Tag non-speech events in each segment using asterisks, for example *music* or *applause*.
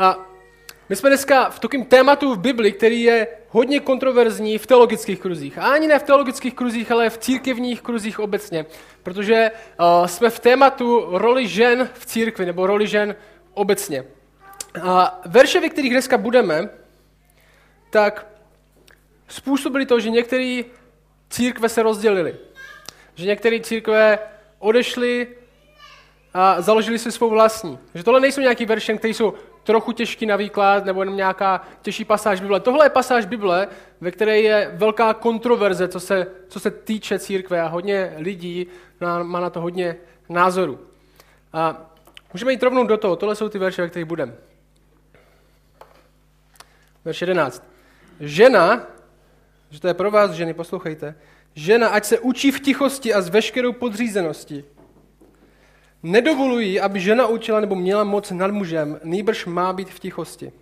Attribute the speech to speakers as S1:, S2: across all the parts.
S1: A my jsme dneska v takovém tématu v Bibli, který je hodně kontroverzní v teologických kruzích. A ani ne v teologických kruzích, ale v církevních kruzích obecně. Protože uh, jsme v tématu roli žen v církvi, nebo roli žen obecně. A verše, ve kterých dneska budeme, tak způsobili to, že některé církve se rozdělily. Že některé církve odešly a založili si svou vlastní. Že tohle nejsou nějaký verše, které jsou trochu těžký na výklad, nebo jenom nějaká těžší pasáž Bible. Tohle je pasáž Bible, ve které je velká kontroverze, co se, co se týče církve a hodně lidí má na to hodně názorů. A můžeme jít rovnou do toho. Tohle jsou ty verše, ve kterých budeme. Verš 11. Žena, že to je pro vás ženy, poslouchejte, žena, ať se učí v tichosti a s veškerou podřízeností. Nedovolují, aby žena učila nebo měla moc nad mužem, nýbrž má být v tichosti.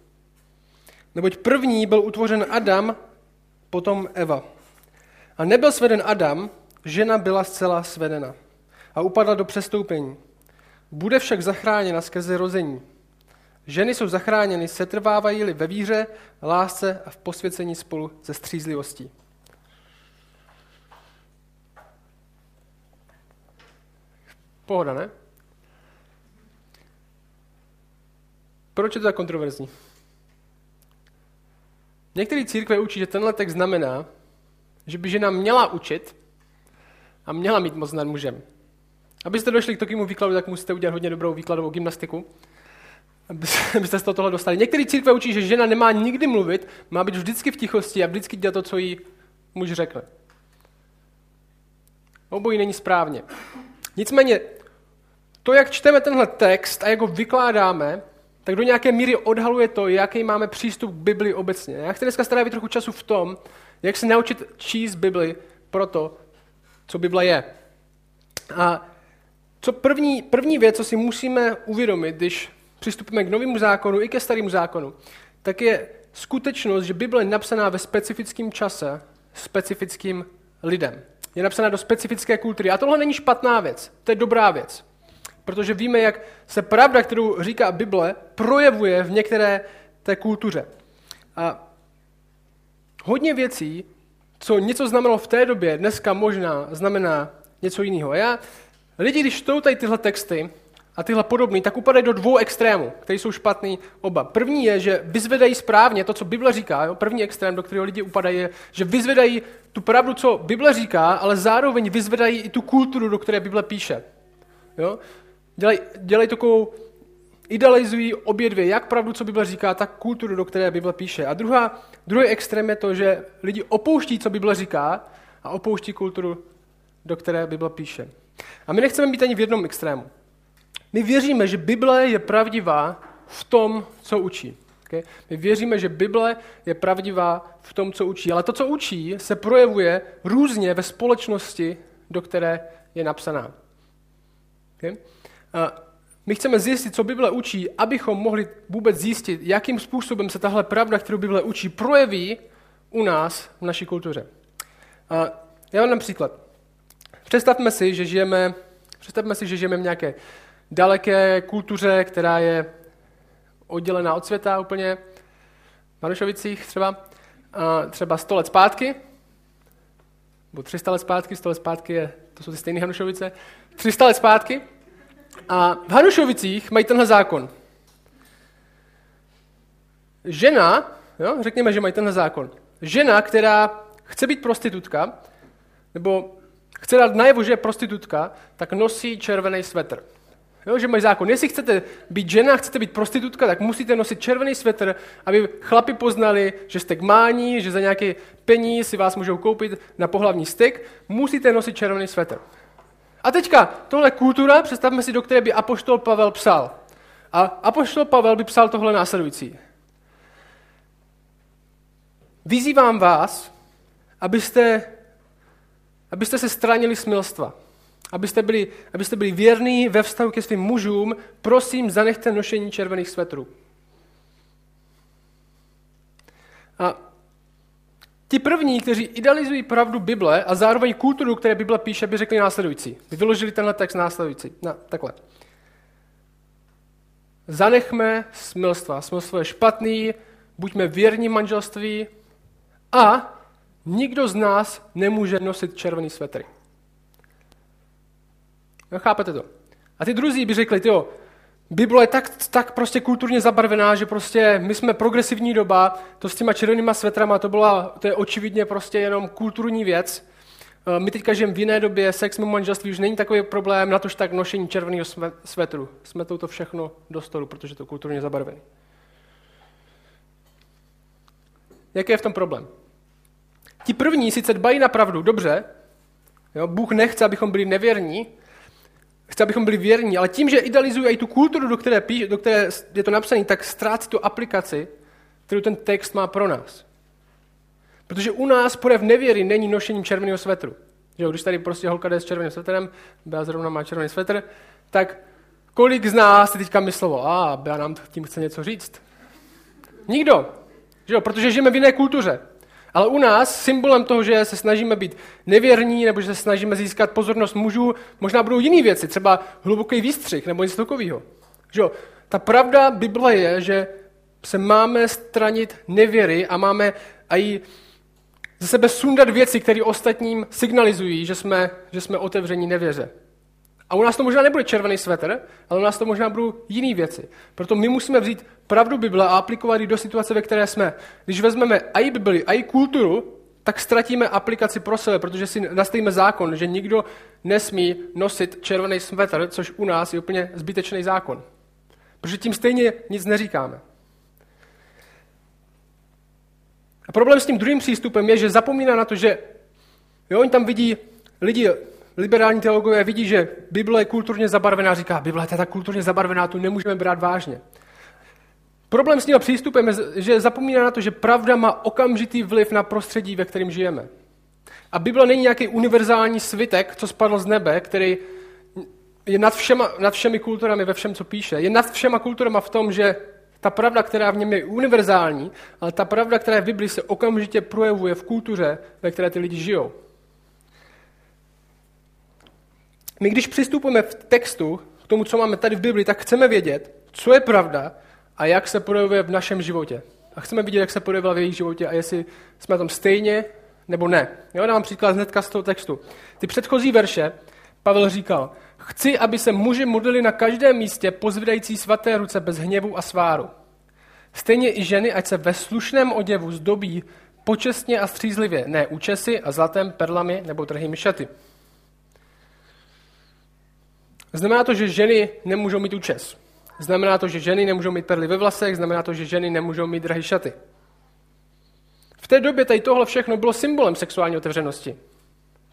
S1: Neboť první byl utvořen Adam, potom Eva. A nebyl sveden Adam, žena byla zcela svedena a upadla do přestoupení. Bude však zachráněna skrze rození. Ženy jsou zachráněny, setrvávají-li ve víře, lásce a v posvěcení spolu ze střízlivostí. Pohoda, ne? Proč je to tak kontroverzní? Některé církve učí, že tenhle text znamená, že by žena měla učit a měla mít moc nad mužem. Abyste došli k takovému výkladu, tak musíte udělat hodně dobrou výkladovou gymnastiku, *laughs* abyste z toho dostali. Některé církve učí, že žena nemá nikdy mluvit, má být vždycky v tichosti a vždycky dělat to, co jí muž řekne. Obojí není správně. Nicméně, to, jak čteme tenhle text a jak ho vykládáme, tak do nějaké míry odhaluje to, jaký máme přístup k Bibli obecně. Já chci dneska strávit trochu času v tom, jak se naučit číst Bibli pro to, co Bible je. A co první, první věc, co si musíme uvědomit, když přistupujeme k novému zákonu i ke starému zákonu, tak je skutečnost, že Bible je napsaná ve specifickém čase specifickým lidem. Je napsaná do specifické kultury. A tohle není špatná věc, to je dobrá věc. Protože víme, jak se pravda, kterou říká Bible, projevuje v některé té kultuře. A hodně věcí, co něco znamenalo v té době, dneska možná znamená něco jiného. A já, lidi, když čtou tady tyhle texty a tyhle podobné, tak upadají do dvou extrémů, které jsou špatný oba. První je, že vyzvedají správně to, co Bible říká. Jo? První extrém, do kterého lidi upadají, je, že vyzvedají tu pravdu, co Bible říká, ale zároveň vyzvedají i tu kulturu, do které Bible píše. Jo? Dělají, dělají takovou, idealizují obě dvě, jak pravdu, co Bible říká, tak kulturu, do které Bible píše. A druhá, druhý extrém je to, že lidi opouští, co Bible říká, a opouští kulturu, do které Bible píše. A my nechceme být ani v jednom extrému. My věříme, že Bible je pravdivá v tom, co učí. Okay? My věříme, že Bible je pravdivá v tom, co učí. Ale to, co učí, se projevuje různě ve společnosti, do které je napsaná. Okay? My chceme zjistit, co Bible učí, abychom mohli vůbec zjistit, jakým způsobem se tahle pravda, kterou Bible učí, projeví u nás v naší kultuře. Já vám dám příklad. Představme si, že žijeme, představme si, že žijeme v nějaké daleké kultuře, která je oddělená od světa úplně, v Manušovicích třeba, třeba 100 let zpátky, nebo 300 let zpátky, 100 let zpátky je, to jsou ty stejné Hanušovice, 300 let zpátky, a v Hanušovicích mají tenhle zákon. Žena, jo, řekněme, že mají tenhle zákon. Žena, která chce být prostitutka, nebo chce dát najevo, že je prostitutka, tak nosí červený svetr. Jo, že mají zákon. Jestli chcete být žena, chcete být prostitutka, tak musíte nosit červený svetr, aby chlapi poznali, že jste gmání, že za nějaký peníz si vás můžou koupit na pohlavní styk. Musíte nosit červený svetr. A teďka, tohle kultura, představme si, do které by Apoštol Pavel psal. A Apoštol Pavel by psal tohle následující. Vyzývám vás, abyste, abyste se stranili smilstva. Abyste byli, abyste byli věrní ve vztahu ke svým mužům, prosím, zanechte nošení červených svetrů. A Ti první, kteří idealizují pravdu Bible a zároveň kulturu, které Bible píše, by řekli následující. By vyložili tenhle text následující. Na, takhle. zanechme smilstva. Smilstvo je špatný, buďme věrní manželství a nikdo z nás nemůže nosit červený svetry. No, chápete to? A ty druzí by řekli, jo, Bible je tak, tak prostě kulturně zabarvená, že prostě my jsme progresivní doba, to s těma červenýma svetrama, to, byla, to je očividně prostě jenom kulturní věc. Eh, my teďka žijeme v jiné době, sex mimo manželství už není takový problém, na tož tak nošení červeného svetru. Jsme to všechno do stolu, protože to je kulturně zabarvené. Jaký je v tom problém? Ti první sice dbají na pravdu, dobře, jo, Bůh nechce, abychom byli nevěrní, chce, abychom byli věrní, ale tím, že idealizují i tu kulturu, do které, píš, do které je to napsané, tak ztrácí tu aplikaci, kterou ten text má pro nás. Protože u nás projev nevěry není nošením červeného svetru. Že když tady prostě holka jde s červeným svetrem, Bea zrovna má červený svetr, tak kolik z nás si teďka myslelo, a Bea nám tím chce něco říct? Nikdo. Že jo? Protože žijeme v jiné kultuře. Ale u nás symbolem toho, že se snažíme být nevěrní nebo že se snažíme získat pozornost mužů, možná budou jiné věci, třeba hluboký výstřih nebo něco takového. Že jo? Ta pravda Bible je, že se máme stranit nevěry a máme i ze sebe sundat věci, které ostatním signalizují, že jsme, že jsme otevření nevěře. A u nás to možná nebude červený svetr, ale u nás to možná budou jiné věci. Proto my musíme vzít pravdu Bible a aplikovat ji do situace, ve které jsme. Když vezmeme i Bibli, i kulturu, tak ztratíme aplikaci pro sebe, protože si nastavíme zákon, že nikdo nesmí nosit červený svetr, což u nás je úplně zbytečný zákon. Protože tím stejně nic neříkáme. A problém s tím druhým přístupem je, že zapomíná na to, že jo, oni tam vidí lidi, liberální teologové vidí, že Bible je kulturně zabarvená, říká, Bible je tak kulturně zabarvená, tu nemůžeme brát vážně. Problém s tím přístupem je, že zapomíná na to, že pravda má okamžitý vliv na prostředí, ve kterém žijeme. A Bible není nějaký univerzální svitek, co spadl z nebe, který je nad, všema, nad všemi kulturami ve všem, co píše. Je nad všema kulturama v tom, že ta pravda, která v něm je univerzální, ale ta pravda, která je v Biblii, se okamžitě projevuje v kultuře, ve které ty lidi žijou. My když přistupujeme v textu k tomu, co máme tady v Biblii, tak chceme vědět, co je pravda a jak se projevuje v našem životě. A chceme vidět, jak se projevila v jejich životě a jestli jsme tam stejně nebo ne. Jo, dám příklad hnedka z toho textu. Ty předchozí verše Pavel říkal, chci, aby se muži modlili na každém místě pozvedající svaté ruce bez hněvu a sváru. Stejně i ženy, ať se ve slušném oděvu zdobí počestně a střízlivě, ne účesy a zlatem, perlami nebo trhými šaty. Znamená to, že ženy nemůžou mít účes. Znamená to, že ženy nemůžou mít perly ve vlasech, znamená to, že ženy nemůžou mít drahé šaty. V té době tady tohle všechno bylo symbolem sexuální otevřenosti.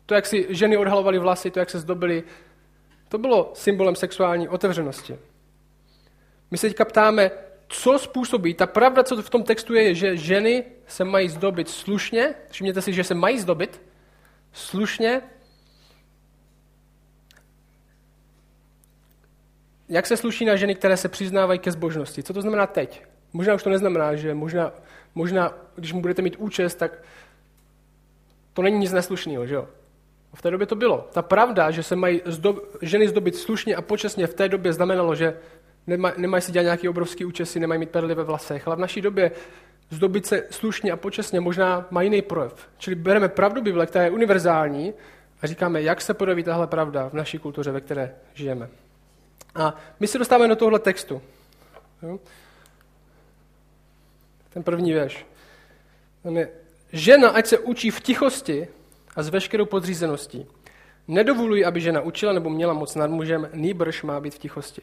S1: To, jak si ženy odhalovaly vlasy, to, jak se zdobily, to bylo symbolem sexuální otevřenosti. My se teďka ptáme, co způsobí, ta pravda, co v tom textu je, je, že ženy se mají zdobit slušně, všimněte si, že se mají zdobit slušně, jak se sluší na ženy, které se přiznávají ke zbožnosti? Co to znamená teď? Možná už to neznamená, že možná, možná když mu budete mít účest, tak to není nic neslušného, že jo? V té době to bylo. Ta pravda, že se mají zdob, ženy zdobit slušně a počasně, v té době znamenalo, že nemaj, nemají si dělat nějaký obrovský účesy, nemají mít perly ve vlasech. Ale v naší době zdobit se slušně a počasně možná má jiný projev. Čili bereme pravdu Bible, která je univerzální, a říkáme, jak se projeví tahle pravda v naší kultuře, ve které žijeme. A my se dostáváme do tohle textu. Ten první věž. Je, žena, ať se učí v tichosti a s veškerou podřízeností. Nedovoluji, aby žena učila nebo měla moc nad mužem, nýbrž má být v tichosti.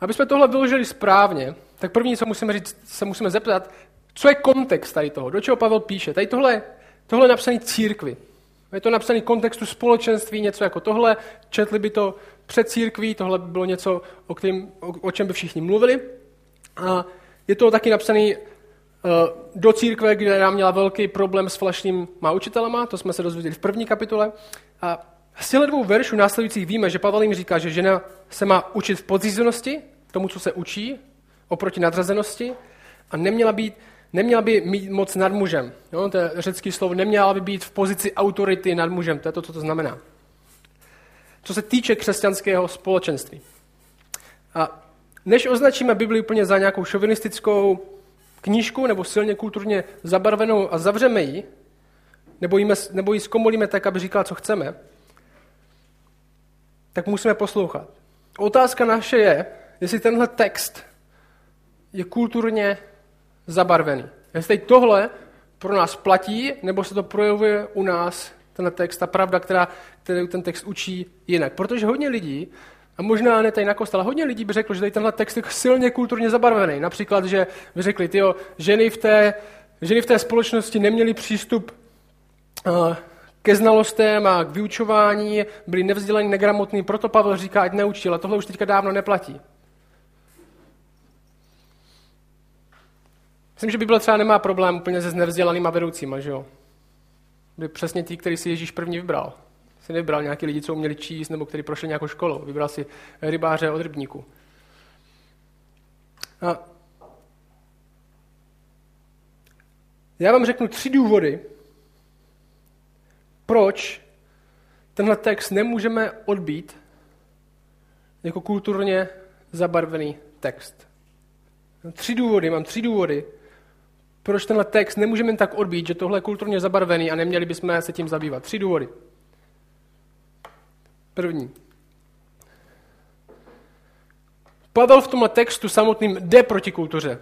S1: Aby jsme tohle vyložili správně, tak první, co musíme říct, se musíme zeptat, co je kontext tady toho, do čeho Pavel píše. Tady tohle, tohle je napsané církvi. Je to napsané v kontextu společenství, něco jako tohle. Četli by to před církví, tohle by bylo něco, o, kterým, o, o čem by všichni mluvili. A je to taky napsané uh, do církve, kde nám měla velký problém s falešnýma učitelama, to jsme se dozvěděli v první kapitole. A z těchto dvou veršů následujících víme, že Pavel jim říká, že žena se má učit v podřízenosti, tomu, co se učí, oproti nadřazenosti, a neměla, být, neměla by mít moc nad mužem. Jo, to je řecký slovo, neměla by být v pozici autority nad mužem, to je to, co to znamená co se týče křesťanského společenství. A než označíme Bibli úplně za nějakou šovinistickou knížku nebo silně kulturně zabarvenou a zavřeme ji, nebo, jíme, nebo ji zkomolíme tak, aby říkala, co chceme, tak musíme poslouchat. Otázka naše je, jestli tenhle text je kulturně zabarvený. Jestli tohle pro nás platí, nebo se to projevuje u nás, tenhle text, ta pravda, která, ten text učí jinak. Protože hodně lidí, a možná ne tady na kostele, hodně lidí by řeklo, že tady tenhle text je silně kulturně zabarvený. Například, že by řekli, tyjo, ženy v té, ženy v té společnosti neměly přístup uh, ke znalostem a k vyučování, byli nevzdělaní, negramotní, proto Pavel říká, ať neučil, a tohle už teďka dávno neplatí. Myslím, že Bible třeba nemá problém úplně se znevzdělanýma vedoucíma, že jo? Byli přesně ti, který si Ježíš první vybral. Si nevybral nějaký lidi, co uměli číst, nebo kteří prošli nějakou školu. Vybral si rybáře od rybníku. A já vám řeknu tři důvody, proč tenhle text nemůžeme odbít jako kulturně zabarvený text. Tři důvody, mám tři důvody, proč tenhle text nemůžeme jen tak odbít, že tohle je kulturně zabarvený a neměli bychom se tím zabývat. Tři důvody. První. Pavel v tomhle textu samotným jde proti kultuře.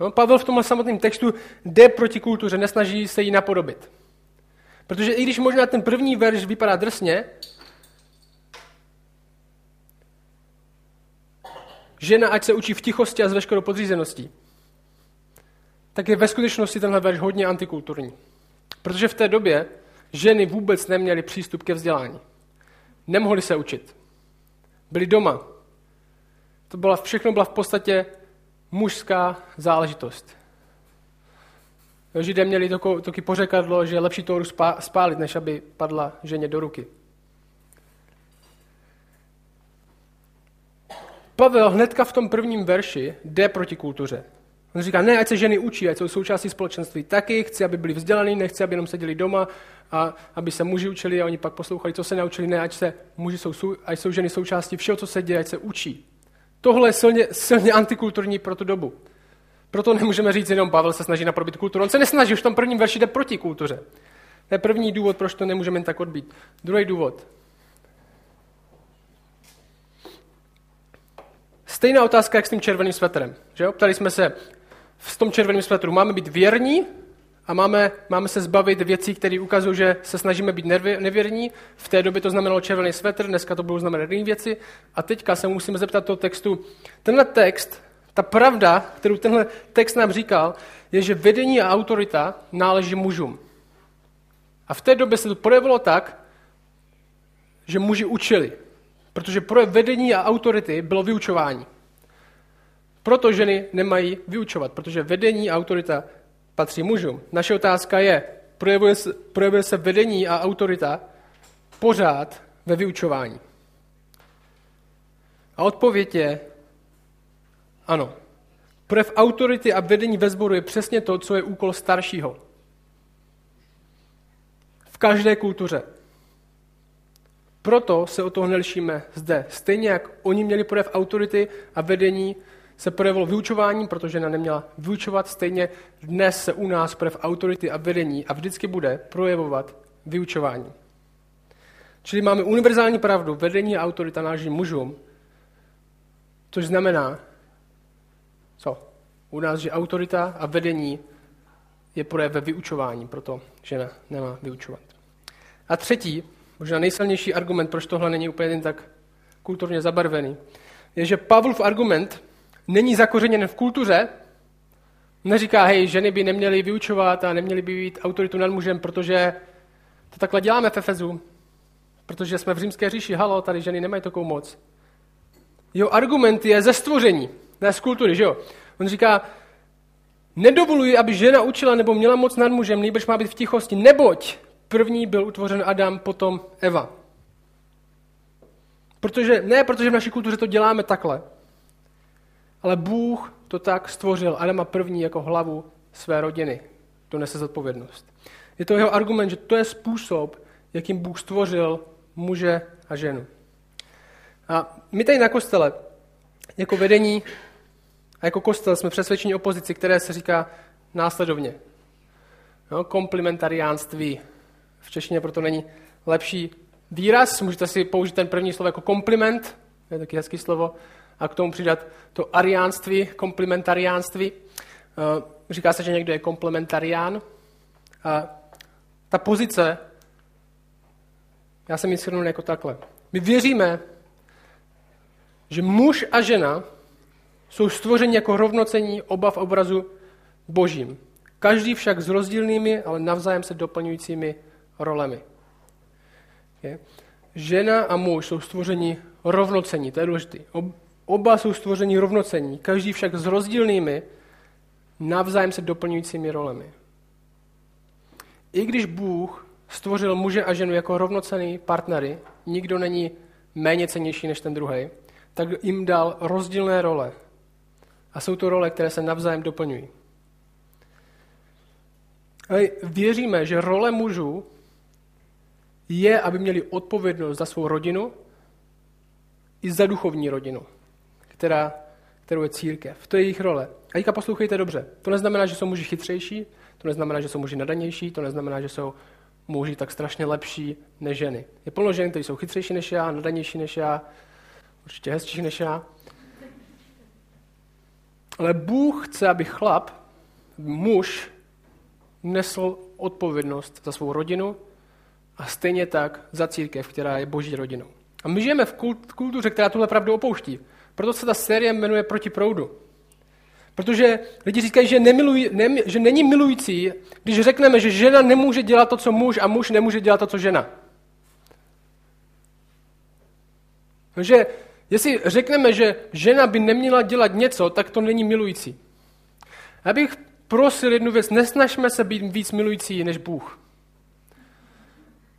S1: No, Pavel v tomhle samotném textu jde proti kultuře, nesnaží se jí napodobit. Protože i když možná ten první verš vypadá drsně, žena ať se učí v tichosti a s veškerou podřízeností, tak je ve skutečnosti tenhle verš hodně antikulturní. Protože v té době ženy vůbec neměly přístup ke vzdělání. Nemohly se učit. Byly doma. To byla, všechno byla v podstatě mužská záležitost. Židé měli taky pořekadlo, že je lepší to spálit, než aby padla ženě do ruky. Pavel hnedka v tom prvním verši jde proti kultuře. On říká, ne, ať se ženy učí, ať jsou součástí společenství taky, chci, aby byli vzdělaní, nechci, aby jenom seděli doma a aby se muži učili a oni pak poslouchali, co se naučili, ne, ať, se muži jsou, ať jsou ženy součástí všeho, co se děje, ať se učí. Tohle je silně, silně antikulturní pro tu dobu. Proto nemůžeme říct jenom, Pavel se snaží naprobit kulturu. On se nesnaží, už v tom prvním verši jde proti kultuře. To je první důvod, proč to nemůžeme jen tak odbít. Druhý důvod. Stejná otázka, jak s tím červeným svetrem. Že jo? Ptali jsme se, v tom červeném svetru. Máme být věrní a máme, máme se zbavit věcí, které ukazují, že se snažíme být nevěrní. V té době to znamenalo červený svetr, dneska to budou znamenat jiné věci. A teďka se musíme zeptat toho textu. Tenhle text, ta pravda, kterou tenhle text nám říkal, je, že vedení a autorita náleží mužům. A v té době se to projevilo tak, že muži učili. Protože pro vedení a autority bylo vyučování. Proto ženy nemají vyučovat, protože vedení a autorita patří mužům. Naše otázka je, projevuje se, projevuje se vedení a autorita pořád ve vyučování? A odpověď je ano. Projev autority a vedení ve sboru je přesně to, co je úkol staršího. V každé kultuře. Proto se o toho nelišíme zde. Stejně jak oni měli projev autority a vedení, se projevilo vyučováním, protože žena neměla vyučovat. Stejně dnes se u nás projev autority a vedení a vždycky bude projevovat vyučování. Čili máme univerzální pravdu, vedení a autorita náleží mužům, což znamená, co? U nás, že autorita a vedení je projev ve vyučování, proto žena nemá vyučovat. A třetí, možná nejsilnější argument, proč tohle není úplně tak kulturně zabarvený, je, že Pavlov argument není zakořeněn v kultuře, neříká, hej, ženy by neměly vyučovat a neměly by být autoritu nad mužem, protože to takhle děláme v Efezu, protože jsme v římské říši, halo, tady ženy nemají takovou moc. Jeho argument je ze stvoření, ne z kultury, že jo? On říká, nedovoluji, aby žena učila nebo měla moc nad mužem, nejbrž má být v tichosti, neboť první byl utvořen Adam, potom Eva. Protože, ne protože v naší kultuře to děláme takhle, ale Bůh to tak stvořil Adama první jako hlavu své rodiny. To nese zodpovědnost. Je to jeho argument, že to je způsob, jakým Bůh stvořil muže a ženu. A my tady na kostele jako vedení a jako kostel jsme přesvědčeni o pozici, které se říká následovně. No, komplementariánství. V češtině proto není lepší výraz. Můžete si použít ten první slovo jako kompliment, je taky hezký slovo, a k tomu přidat to ariánství, komplementariánství. Eh, říká se, že někdo je komplementarián. A ta pozice, já jsem ji shrnul jako takhle. My věříme, že muž a žena jsou stvořeni jako rovnocení oba v obrazu božím. Každý však s rozdílnými, ale navzájem se doplňujícími rolemi. Je? Žena a muž jsou stvořeni rovnocení, to je důležité. Oba jsou stvořeni rovnocení, každý však s rozdílnými, navzájem se doplňujícími rolemi. I když Bůh stvořil muže a ženu jako rovnocený partnery, nikdo není méně cenější než ten druhý, tak jim dal rozdílné role. A jsou to role, které se navzájem doplňují. Věříme, že role mužů je, aby měli odpovědnost za svou rodinu i za duchovní rodinu, která, kterou je církev. To je jejich role. A teďka poslouchejte dobře. To neznamená, že jsou muži chytřejší, to neznamená, že jsou muži nadanější, to neznamená, že jsou muži tak strašně lepší než ženy. Je plno žen, kteří jsou chytřejší než já, nadanější než já, určitě hezčí než já. Ale Bůh chce, aby chlap, muž, nesl odpovědnost za svou rodinu a stejně tak za církev, která je boží rodinou. A my žijeme v kultuře, která tuhle pravdu opouští. Proto se ta série jmenuje Proti proudu. Protože lidi říkají, že, nemilují, ne, že není milující, když řekneme, že žena nemůže dělat to, co muž, a muž nemůže dělat to, co žena. Takže jestli řekneme, že žena by neměla dělat něco, tak to není milující. Já bych prosil jednu věc, nesnažme se být víc milující než Bůh.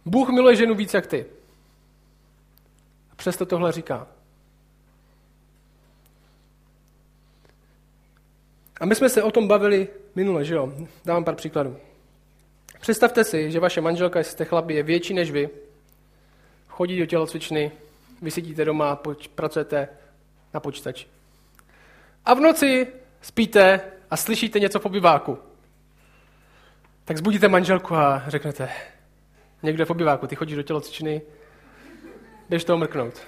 S1: Bůh miluje ženu víc jak ty. A přesto tohle říká. A my jsme se o tom bavili minule, že jo? Dávám pár příkladů. Představte si, že vaše manželka, jestli jste chlapi, je větší než vy, chodí do tělocvičny, vy sedíte doma, pracujete na počítači. A v noci spíte a slyšíte něco po obyváku. Tak zbudíte manželku a řeknete, někdo je v obyváku, ty chodíš do tělocvičny, jdeš toho mrknout.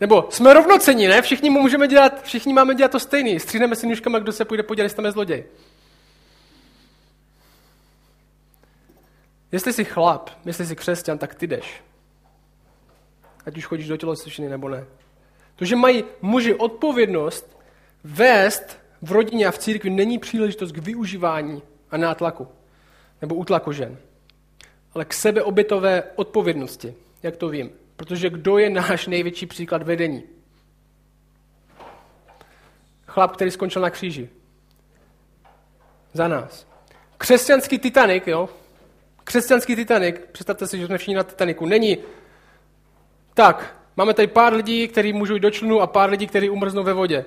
S1: Nebo jsme rovnocení, ne? Všichni můžeme dělat, všichni máme dělat to stejný. Stříhneme si nůžkama, kdo se půjde podělat, jestli tam je zloděj. Jestli jsi chlap, jestli jsi křesťan, tak ty jdeš. Ať už chodíš do tělocvičny nebo ne. To, že mají muži odpovědnost vést v rodině a v církvi, není příležitost k využívání a nátlaku. Nebo útlaku žen. Ale k sebeobětové odpovědnosti. Jak to vím? Protože kdo je náš největší příklad vedení? Chlap, který skončil na kříži. Za nás. Křesťanský Titanic, jo? Křesťanský Titanic, představte si, že jsme všichni na Titaniku, není tak, máme tady pár lidí, kteří můžou jít do člunu a pár lidí, kteří umrznou ve vodě.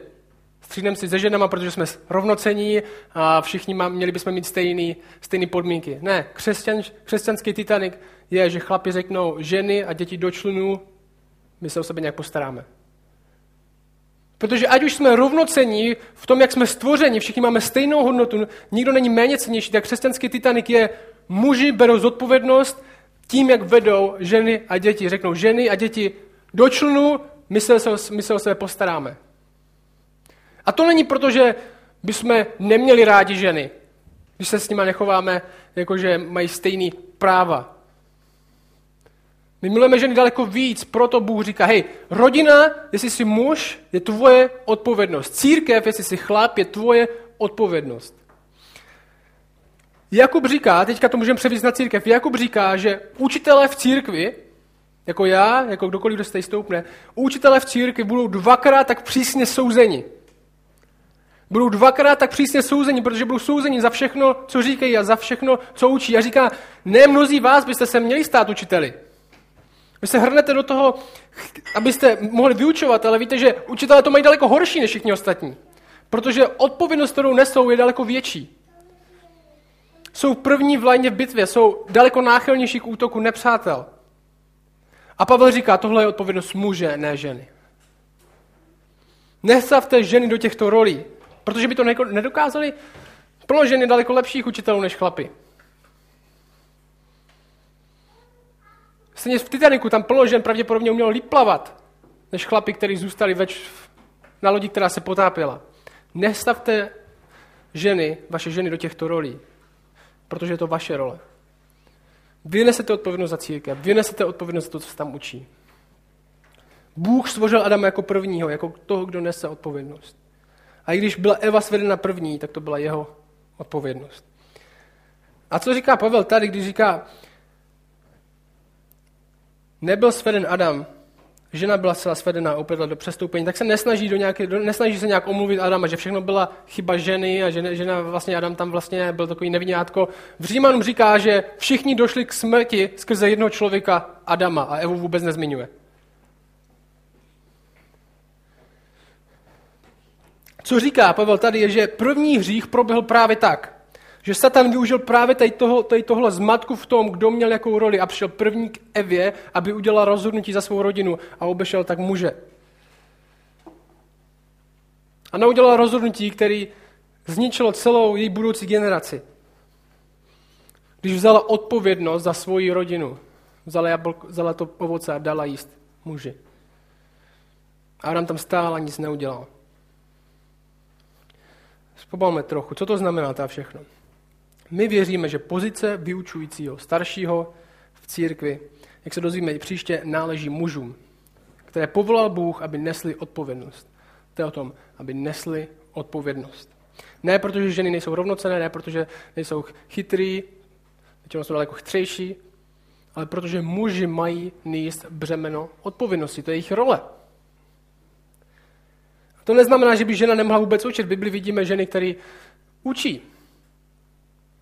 S1: Střídneme si se ženama, protože jsme rovnocení a všichni má, měli bychom mít stejný, stejný podmínky. Ne, křesťan, křesťanský Titanic je, že chlapi řeknou ženy a děti do člunů, my se o sebe nějak postaráme. Protože ať už jsme rovnocení v tom, jak jsme stvořeni, všichni máme stejnou hodnotu, nikdo není méně cenější, tak křesťanský Titanic je, muži berou zodpovědnost tím, jak vedou ženy a děti. Řeknou ženy a děti do člunu, my se, my se o sebe postaráme. A to není proto, že bychom neměli rádi ženy, když se s nimi nechováme, jakože mají stejný práva. My milujeme ženy daleko víc, proto Bůh říká, hej, rodina, jestli jsi muž, je tvoje odpovědnost. Církev, jestli jsi chlap, je tvoje odpovědnost. Jakub říká, teďka to můžeme převíst na církev, Jakub říká, že učitelé v církvi, jako já, jako kdokoliv, kdo se stoupne, učitelé v církvi budou dvakrát tak přísně souzeni. Budou dvakrát tak přísně souzeni, protože budou souzeni za všechno, co říkají a za všechno, co učí. A říká, ne mnozí vás byste se měli stát učiteli. Vy se hrnete do toho, abyste mohli vyučovat, ale víte, že učitelé to mají daleko horší než všichni ostatní. Protože odpovědnost, kterou nesou, je daleko větší. Jsou první v lajně v bitvě, jsou daleko náchylnější k útoku nepřátel. A Pavel říká, tohle je odpovědnost muže, ne ženy. Nestavte ženy do těchto rolí, protože by to nedokázali. Plno ženy daleko lepších učitelů než chlapy. Stejně v Titaniku tam plno žen pravděpodobně umělo líp plavat, než chlapi, kteří zůstali več na lodi, která se potápěla. Nestavte ženy, vaše ženy do těchto rolí, protože je to vaše role. Vy nesete odpovědnost za církev, vy nesete odpovědnost za to, co se tam učí. Bůh stvořil Adama jako prvního, jako toho, kdo nese odpovědnost. A i když byla Eva svedena první, tak to byla jeho odpovědnost. A co říká Pavel tady, když říká, nebyl sveden Adam, žena byla celá svedená opět do přestoupení, tak se nesnaží, do nějaké, do, nesnaží se nějak omluvit Adama, že všechno byla chyba ženy a že žena vlastně Adam tam vlastně byl takový nevinátko. V Římanům říká, že všichni došli k smrti skrze jednoho člověka Adama a Evu vůbec nezmiňuje. Co říká Pavel tady je, že první hřích proběhl právě tak, že Satan využil právě tady, toho, tady tohle zmatku v tom, kdo měl jakou roli a přišel první k Evě, aby udělal rozhodnutí za svou rodinu a obešel tak muže. A neudělal rozhodnutí, který zničilo celou její budoucí generaci. Když vzala odpovědnost za svoji rodinu, vzala, jablko, vzala to ovoce a dala jíst muži. A Adam tam stál a nic neudělal. Zpobalme trochu, co to znamená ta všechno. My věříme, že pozice vyučujícího staršího v církvi, jak se dozvíme i příště, náleží mužům, které povolal Bůh, aby nesli odpovědnost. To je o tom, aby nesli odpovědnost. Ne protože ženy nejsou rovnocené, ne protože nejsou chytrý, většinou jsou daleko chytřejší, ale protože muži mají níst břemeno odpovědnosti. To je jejich role. To neznamená, že by žena nemohla vůbec učit. V Bibli vidíme ženy, které učí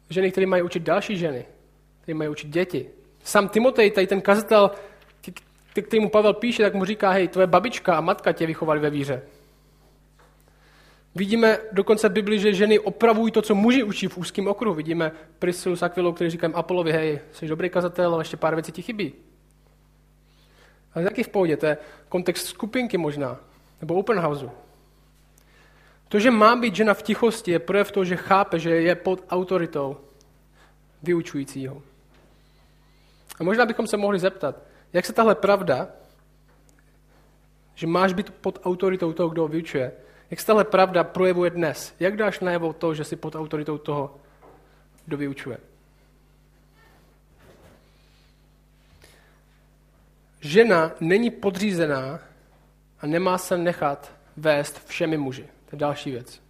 S1: ženy, které mají učit další ženy, které mají učit děti. Sam Timotej, tady ten kazatel, který mu Pavel píše, tak mu říká, hej, tvoje babička a matka tě vychovali ve víře. Vidíme dokonce v Bibli, že ženy opravují to, co muži učí v úzkém okruhu. Vidíme Priscilu s Aquilou, který říkají Apolovi, hej, jsi dobrý kazatel, ale ještě pár věcí ti chybí. Ale taky v pohodě, to je kontext skupinky možná, nebo open houseu. To, že má být žena v tichosti, je projev toho, že chápe, že je pod autoritou vyučujícího. A možná bychom se mohli zeptat, jak se tahle pravda, že máš být pod autoritou toho, kdo vyučuje, jak se tahle pravda projevuje dnes? Jak dáš najevo to, že jsi pod autoritou toho, kdo vyučuje? Žena není podřízená a nemá se nechat vést všemi muži. To je další věc.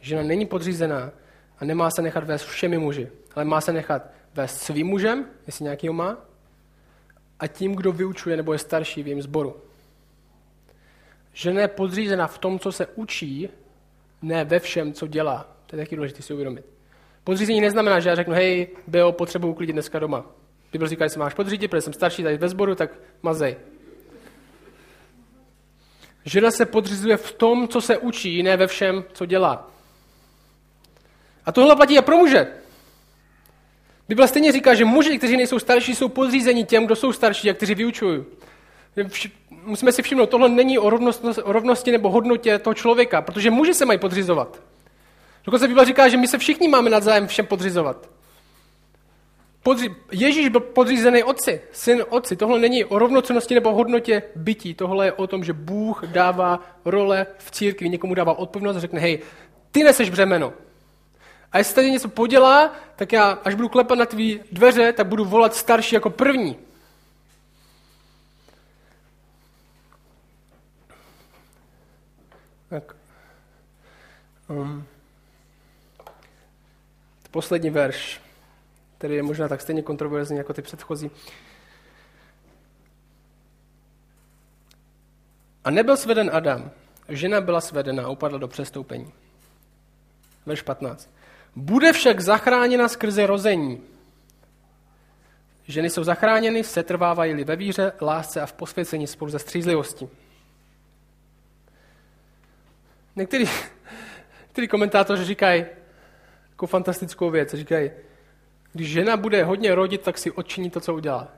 S1: Žena není podřízená a nemá se nechat vést všemi muži, ale má se nechat vést svým mužem, jestli nějaký ho má, a tím, kdo vyučuje nebo je starší v jejím sboru. Žena je podřízená v tom, co se učí, ne ve všem, co dělá. To je taky důležité si uvědomit. Podřízení neznamená, že já řeknu, hej, Beo, potřebuji uklidit dneska doma. Bible říká, že se máš podřídit, protože jsem starší tady ve sboru, tak mazej. Žena se podřizuje v tom, co se učí, ne ve všem, co dělá. A tohle platí i pro muže. Bible stejně říká, že muži, kteří nejsou starší, jsou podřízeni těm, kdo jsou starší a kteří vyučují. Musíme si všimnout, tohle není o, o rovnosti nebo hodnotě toho člověka, protože muži se mají podřizovat. Dokonce Bible říká, že my se všichni máme navzájem všem podřizovat. Podři- Ježíš byl podřízený otci, syn otci. Tohle není o rovnocenosti nebo hodnotě bytí. Tohle je o tom, že Bůh dává role v církvi, někomu dává odpovědnost a řekne, hej, ty neseš břemeno. A jestli tady něco podělá, tak já, až budu klepat na tvý dveře, tak budu volat starší jako první. Tak. Um. Poslední verš který je možná tak stejně kontroverzní jako ty předchozí. A nebyl sveden Adam, žena byla svedena a upadla do přestoupení. Verš 15. Bude však zachráněna skrze rození. Ženy jsou zachráněny, setrvávají ve víře, lásce a v posvěcení spolu ze střízlivosti. Některý, *laughs* některý komentátoři říkají jako fantastickou věc. Říkají, když žena bude hodně rodit, tak si odčiní to, co udělá.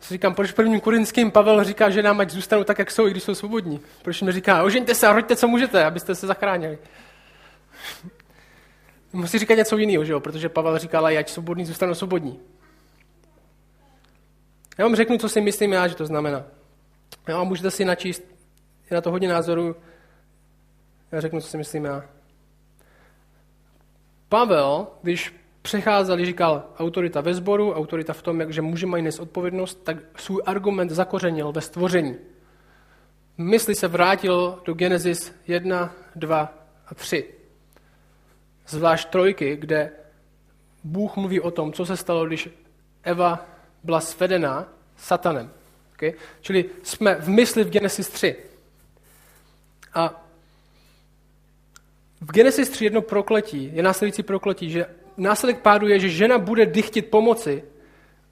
S1: si říkám, proč prvním korinským Pavel říká, že nám ať zůstanou tak, jak jsou, i když jsou svobodní. Proč mi říká, ožeňte se a roďte, co můžete, abyste se zachránili. Musí říkat něco jiného, že jo? protože Pavel říkal, ať svobodní zůstanou svobodní. Já vám řeknu, co si myslím já, že to znamená. Jo, a můžete si načíst, je na to hodně názorů. Já řeknu, co si myslím já. Pavel, když přecházel, říkal autorita ve sboru, autorita v tom, že muži mají nést odpovědnost, tak svůj argument zakořenil ve stvoření. Mysli se vrátil do Genesis 1, 2 a 3. Zvlášť trojky, kde Bůh mluví o tom, co se stalo, když Eva byla svedena satanem. Okay? Čili jsme v mysli v Genesis 3. A v Genesis 3 jedno prokletí, je následující prokletí, že následek pádu je, že žena bude dychtit pomoci,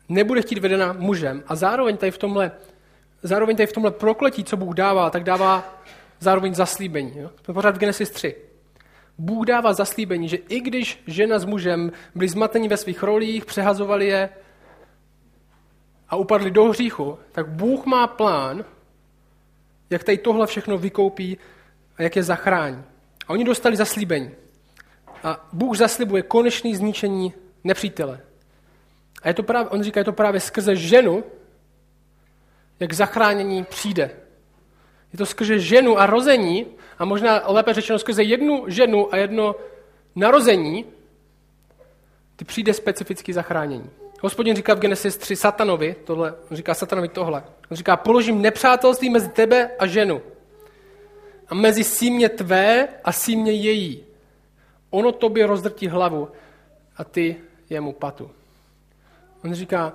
S1: nebude chtít vedena mužem a zároveň tady v tomhle, zároveň tady v tomhle prokletí, co Bůh dává, tak dává zároveň zaslíbení. Jo? To je pořád v Genesis 3. Bůh dává zaslíbení, že i když žena s mužem byli zmateni ve svých rolích, přehazovali je a upadli do hříchu, tak Bůh má plán, jak tady tohle všechno vykoupí a jak je zachrání. A oni dostali zaslíbení. A Bůh zaslibuje konečný zničení nepřítele. A je to právě, on říká, je to právě skrze ženu, jak zachránění přijde. Je to skrze ženu a rození, a možná lépe řečeno skrze jednu ženu a jedno narození, ty přijde specifický zachránění. Hospodin říká v Genesis 3 satanovi, tohle, on říká satanovi tohle. On říká, položím nepřátelství mezi tebe a ženu. A mezi símě tvé a símě její. Ono tobě rozdrtí hlavu a ty jemu patu. On říká,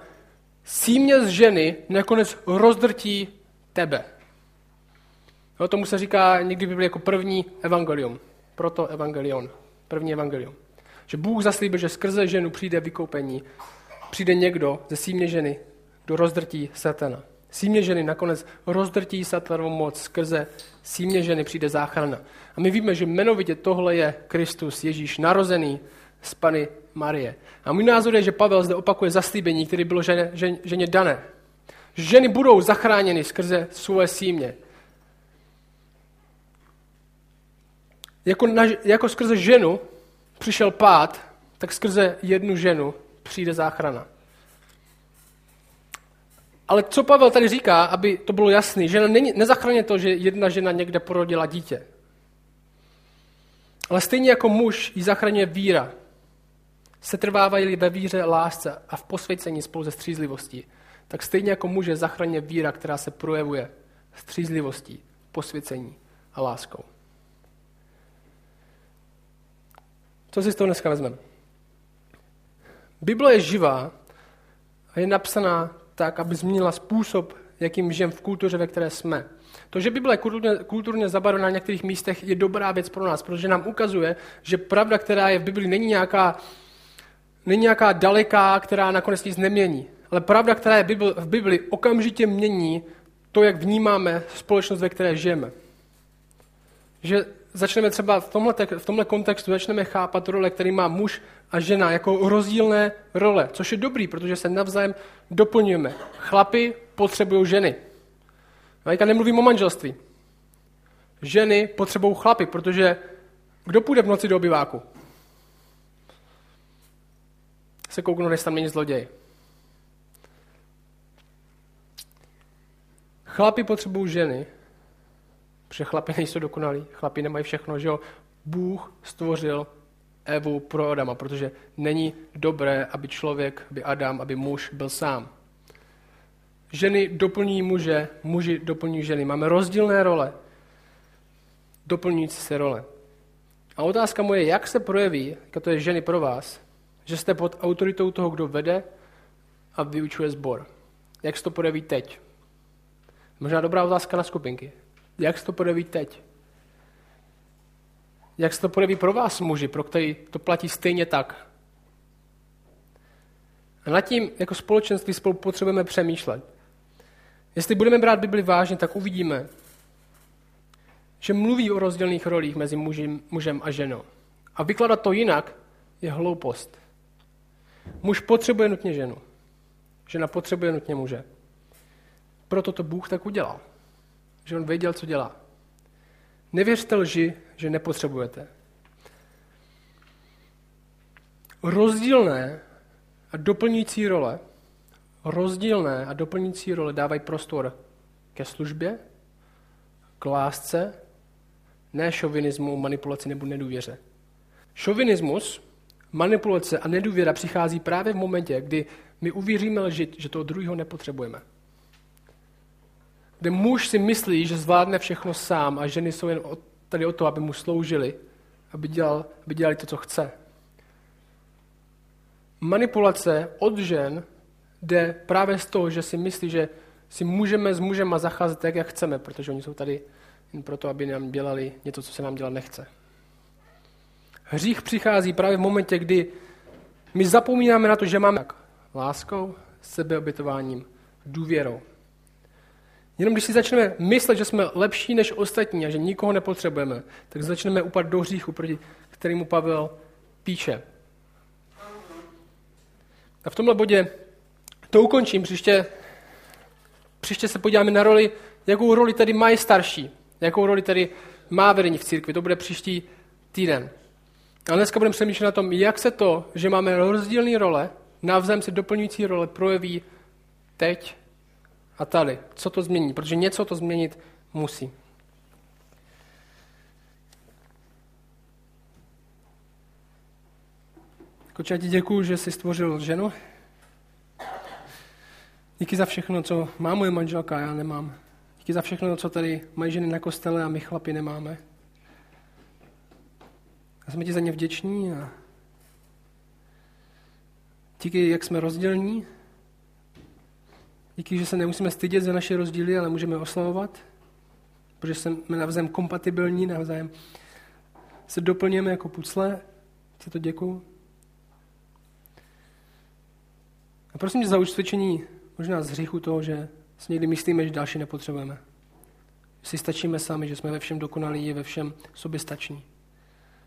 S1: símě z ženy nakonec rozdrtí tebe. Jo, tomu se říká někdy Biblii jako první evangelium. Proto evangelion. První evangelium. Že Bůh zaslíbil, že skrze ženu přijde vykoupení. Přijde někdo ze símě ženy, kdo rozdrtí satana. Símě ženy nakonec rozdrtí satanovou moc. Skrze símě ženy přijde záchrana. A my víme, že jmenovitě tohle je Kristus, Ježíš, narozený z Pany Marie. A můj názor je, že Pavel zde opakuje zaslíbení, které bylo ženě, žen, ženě dané. Ženy budou zachráněny skrze svoje símě. Jako, na, jako skrze ženu přišel pád, tak skrze jednu ženu přijde záchrana. Ale co Pavel tady říká, aby to bylo jasné, že není, nezachraně to, že jedna žena někde porodila dítě. Ale stejně jako muž ji zachraňuje víra. Setrvávají ve víře, lásce a v posvěcení spolu ze střízlivostí, tak stejně jako muže zachraňuje víra, která se projevuje střízlivostí, posvěcení a láskou. Co si z toho dneska vezmeme? Bible je živá a je napsaná tak, aby změnila způsob, jakým žijeme v kultuře, ve které jsme. To, že Bible je kulturně, kulturně zabarvená na některých místech, je dobrá věc pro nás, protože nám ukazuje, že pravda, která je v Bibli, není nějaká, není nějaká daleká, která nakonec nic nemění. Ale pravda, která je v Bibli, okamžitě mění to, jak vnímáme společnost, ve které žijeme. Že začneme třeba v tomhle, v tomhle kontextu začneme chápat role, který má muž a žena jako rozdílné role, což je dobrý, protože se navzájem doplňujeme. Chlapy potřebují ženy. Teďka nemluvím o manželství. Ženy potřebují chlapy, protože kdo půjde v noci do obyváku? Se kouknu, než tam není zloděj. Chlapi potřebují ženy, protože chlapi nejsou dokonalí, chlapi nemají všechno, že jo. Bůh stvořil Evu pro Adama, protože není dobré, aby člověk, aby Adam, aby muž byl sám. Ženy doplní muže, muži doplní ženy. Máme rozdílné role, doplňující se role. A otázka moje, jak se projeví, to je ženy pro vás, že jste pod autoritou toho, kdo vede a vyučuje sbor. Jak se to projeví teď? Možná dobrá otázka na skupinky. Jak se to projeví teď? Jak se to projeví pro vás, muži, pro který to platí stejně tak? A nad tím jako společenství spolu potřebujeme přemýšlet. Jestli budeme brát Bibli vážně, tak uvidíme, že mluví o rozdělných rolích mezi mužem, mužem a ženou. A vykladat to jinak je hloupost. Muž potřebuje nutně ženu. Žena potřebuje nutně muže. proto to Bůh tak udělal. Že on věděl, co dělá. Nevěřte lži, že nepotřebujete. Rozdílné a doplňující role, rozdílné a doplňující role dávají prostor ke službě, k lásce, ne šovinismu, manipulaci nebo nedůvěře. Šovinismus, manipulace a nedůvěra přichází právě v momentě, kdy my uvěříme lži, že toho druhého nepotřebujeme. Kde muž si myslí, že zvládne všechno sám a ženy jsou jen tady o to, aby mu sloužili, aby, dělal, aby dělali to, co chce. Manipulace od žen jde právě z toho, že si myslí, že si můžeme s mužem zacházet tak, jak chceme, protože oni jsou tady jen proto, aby nám dělali něco, co se nám dělat nechce. Hřích přichází právě v momentě, kdy my zapomínáme na to, že máme láskou, sebeobětováním, důvěrou. Jenom když si začneme myslet, že jsme lepší než ostatní a že nikoho nepotřebujeme, tak začneme upadat do hříchu, proti kterému Pavel píše. A v tomhle bodě to ukončím. Příště, příště se podíváme na roli, jakou roli tady mají starší, jakou roli tady má vedení v církvi. To bude příští týden. Ale dneska budeme přemýšlet na tom, jak se to, že máme rozdílné role, navzájem se doplňující role projeví teď a tady. Co to změní? Protože něco to změnit musí. Koče, ti děkuju, že jsi stvořil ženu. Díky za všechno, co má moje manželka, já nemám. Díky za všechno, co tady mají ženy na kostele a my chlapi nemáme. A jsme ti za ně vděční a díky, jak jsme rozdělní. Díky, že se nemusíme stydět za naše rozdíly, ale můžeme oslavovat, protože jsme navzájem kompatibilní, navzájem se doplňujeme jako pucle. Ti to děkuju. A prosím tě za usvědčení možná z hříchu toho, že si někdy myslíme, že další nepotřebujeme. Že si stačíme sami, že jsme ve všem dokonalí a ve všem soběstační.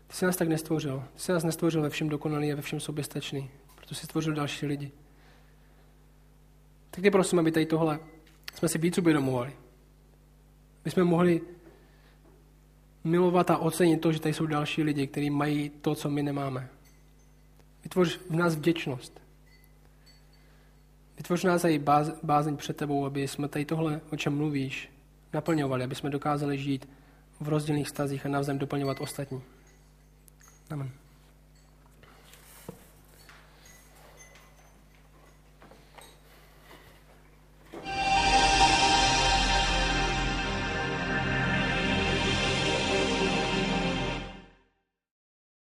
S1: Ty jsi nás tak nestvořil. Ty jsi nás nestvořil ve všem dokonalý a ve všem soběstačný. Proto jsi stvořil další lidi. Tak tě prosím, aby tady tohle jsme si víc uvědomovali. My jsme mohli milovat a ocenit to, že tady jsou další lidi, kteří mají to, co my nemáme. Vytvoř v nás vděčnost. Vytvoř nás i bázeň před tebou, aby jsme tady tohle, o čem mluvíš, naplňovali, aby jsme dokázali žít v rozdílných stazích a navzájem doplňovat ostatní. Amen.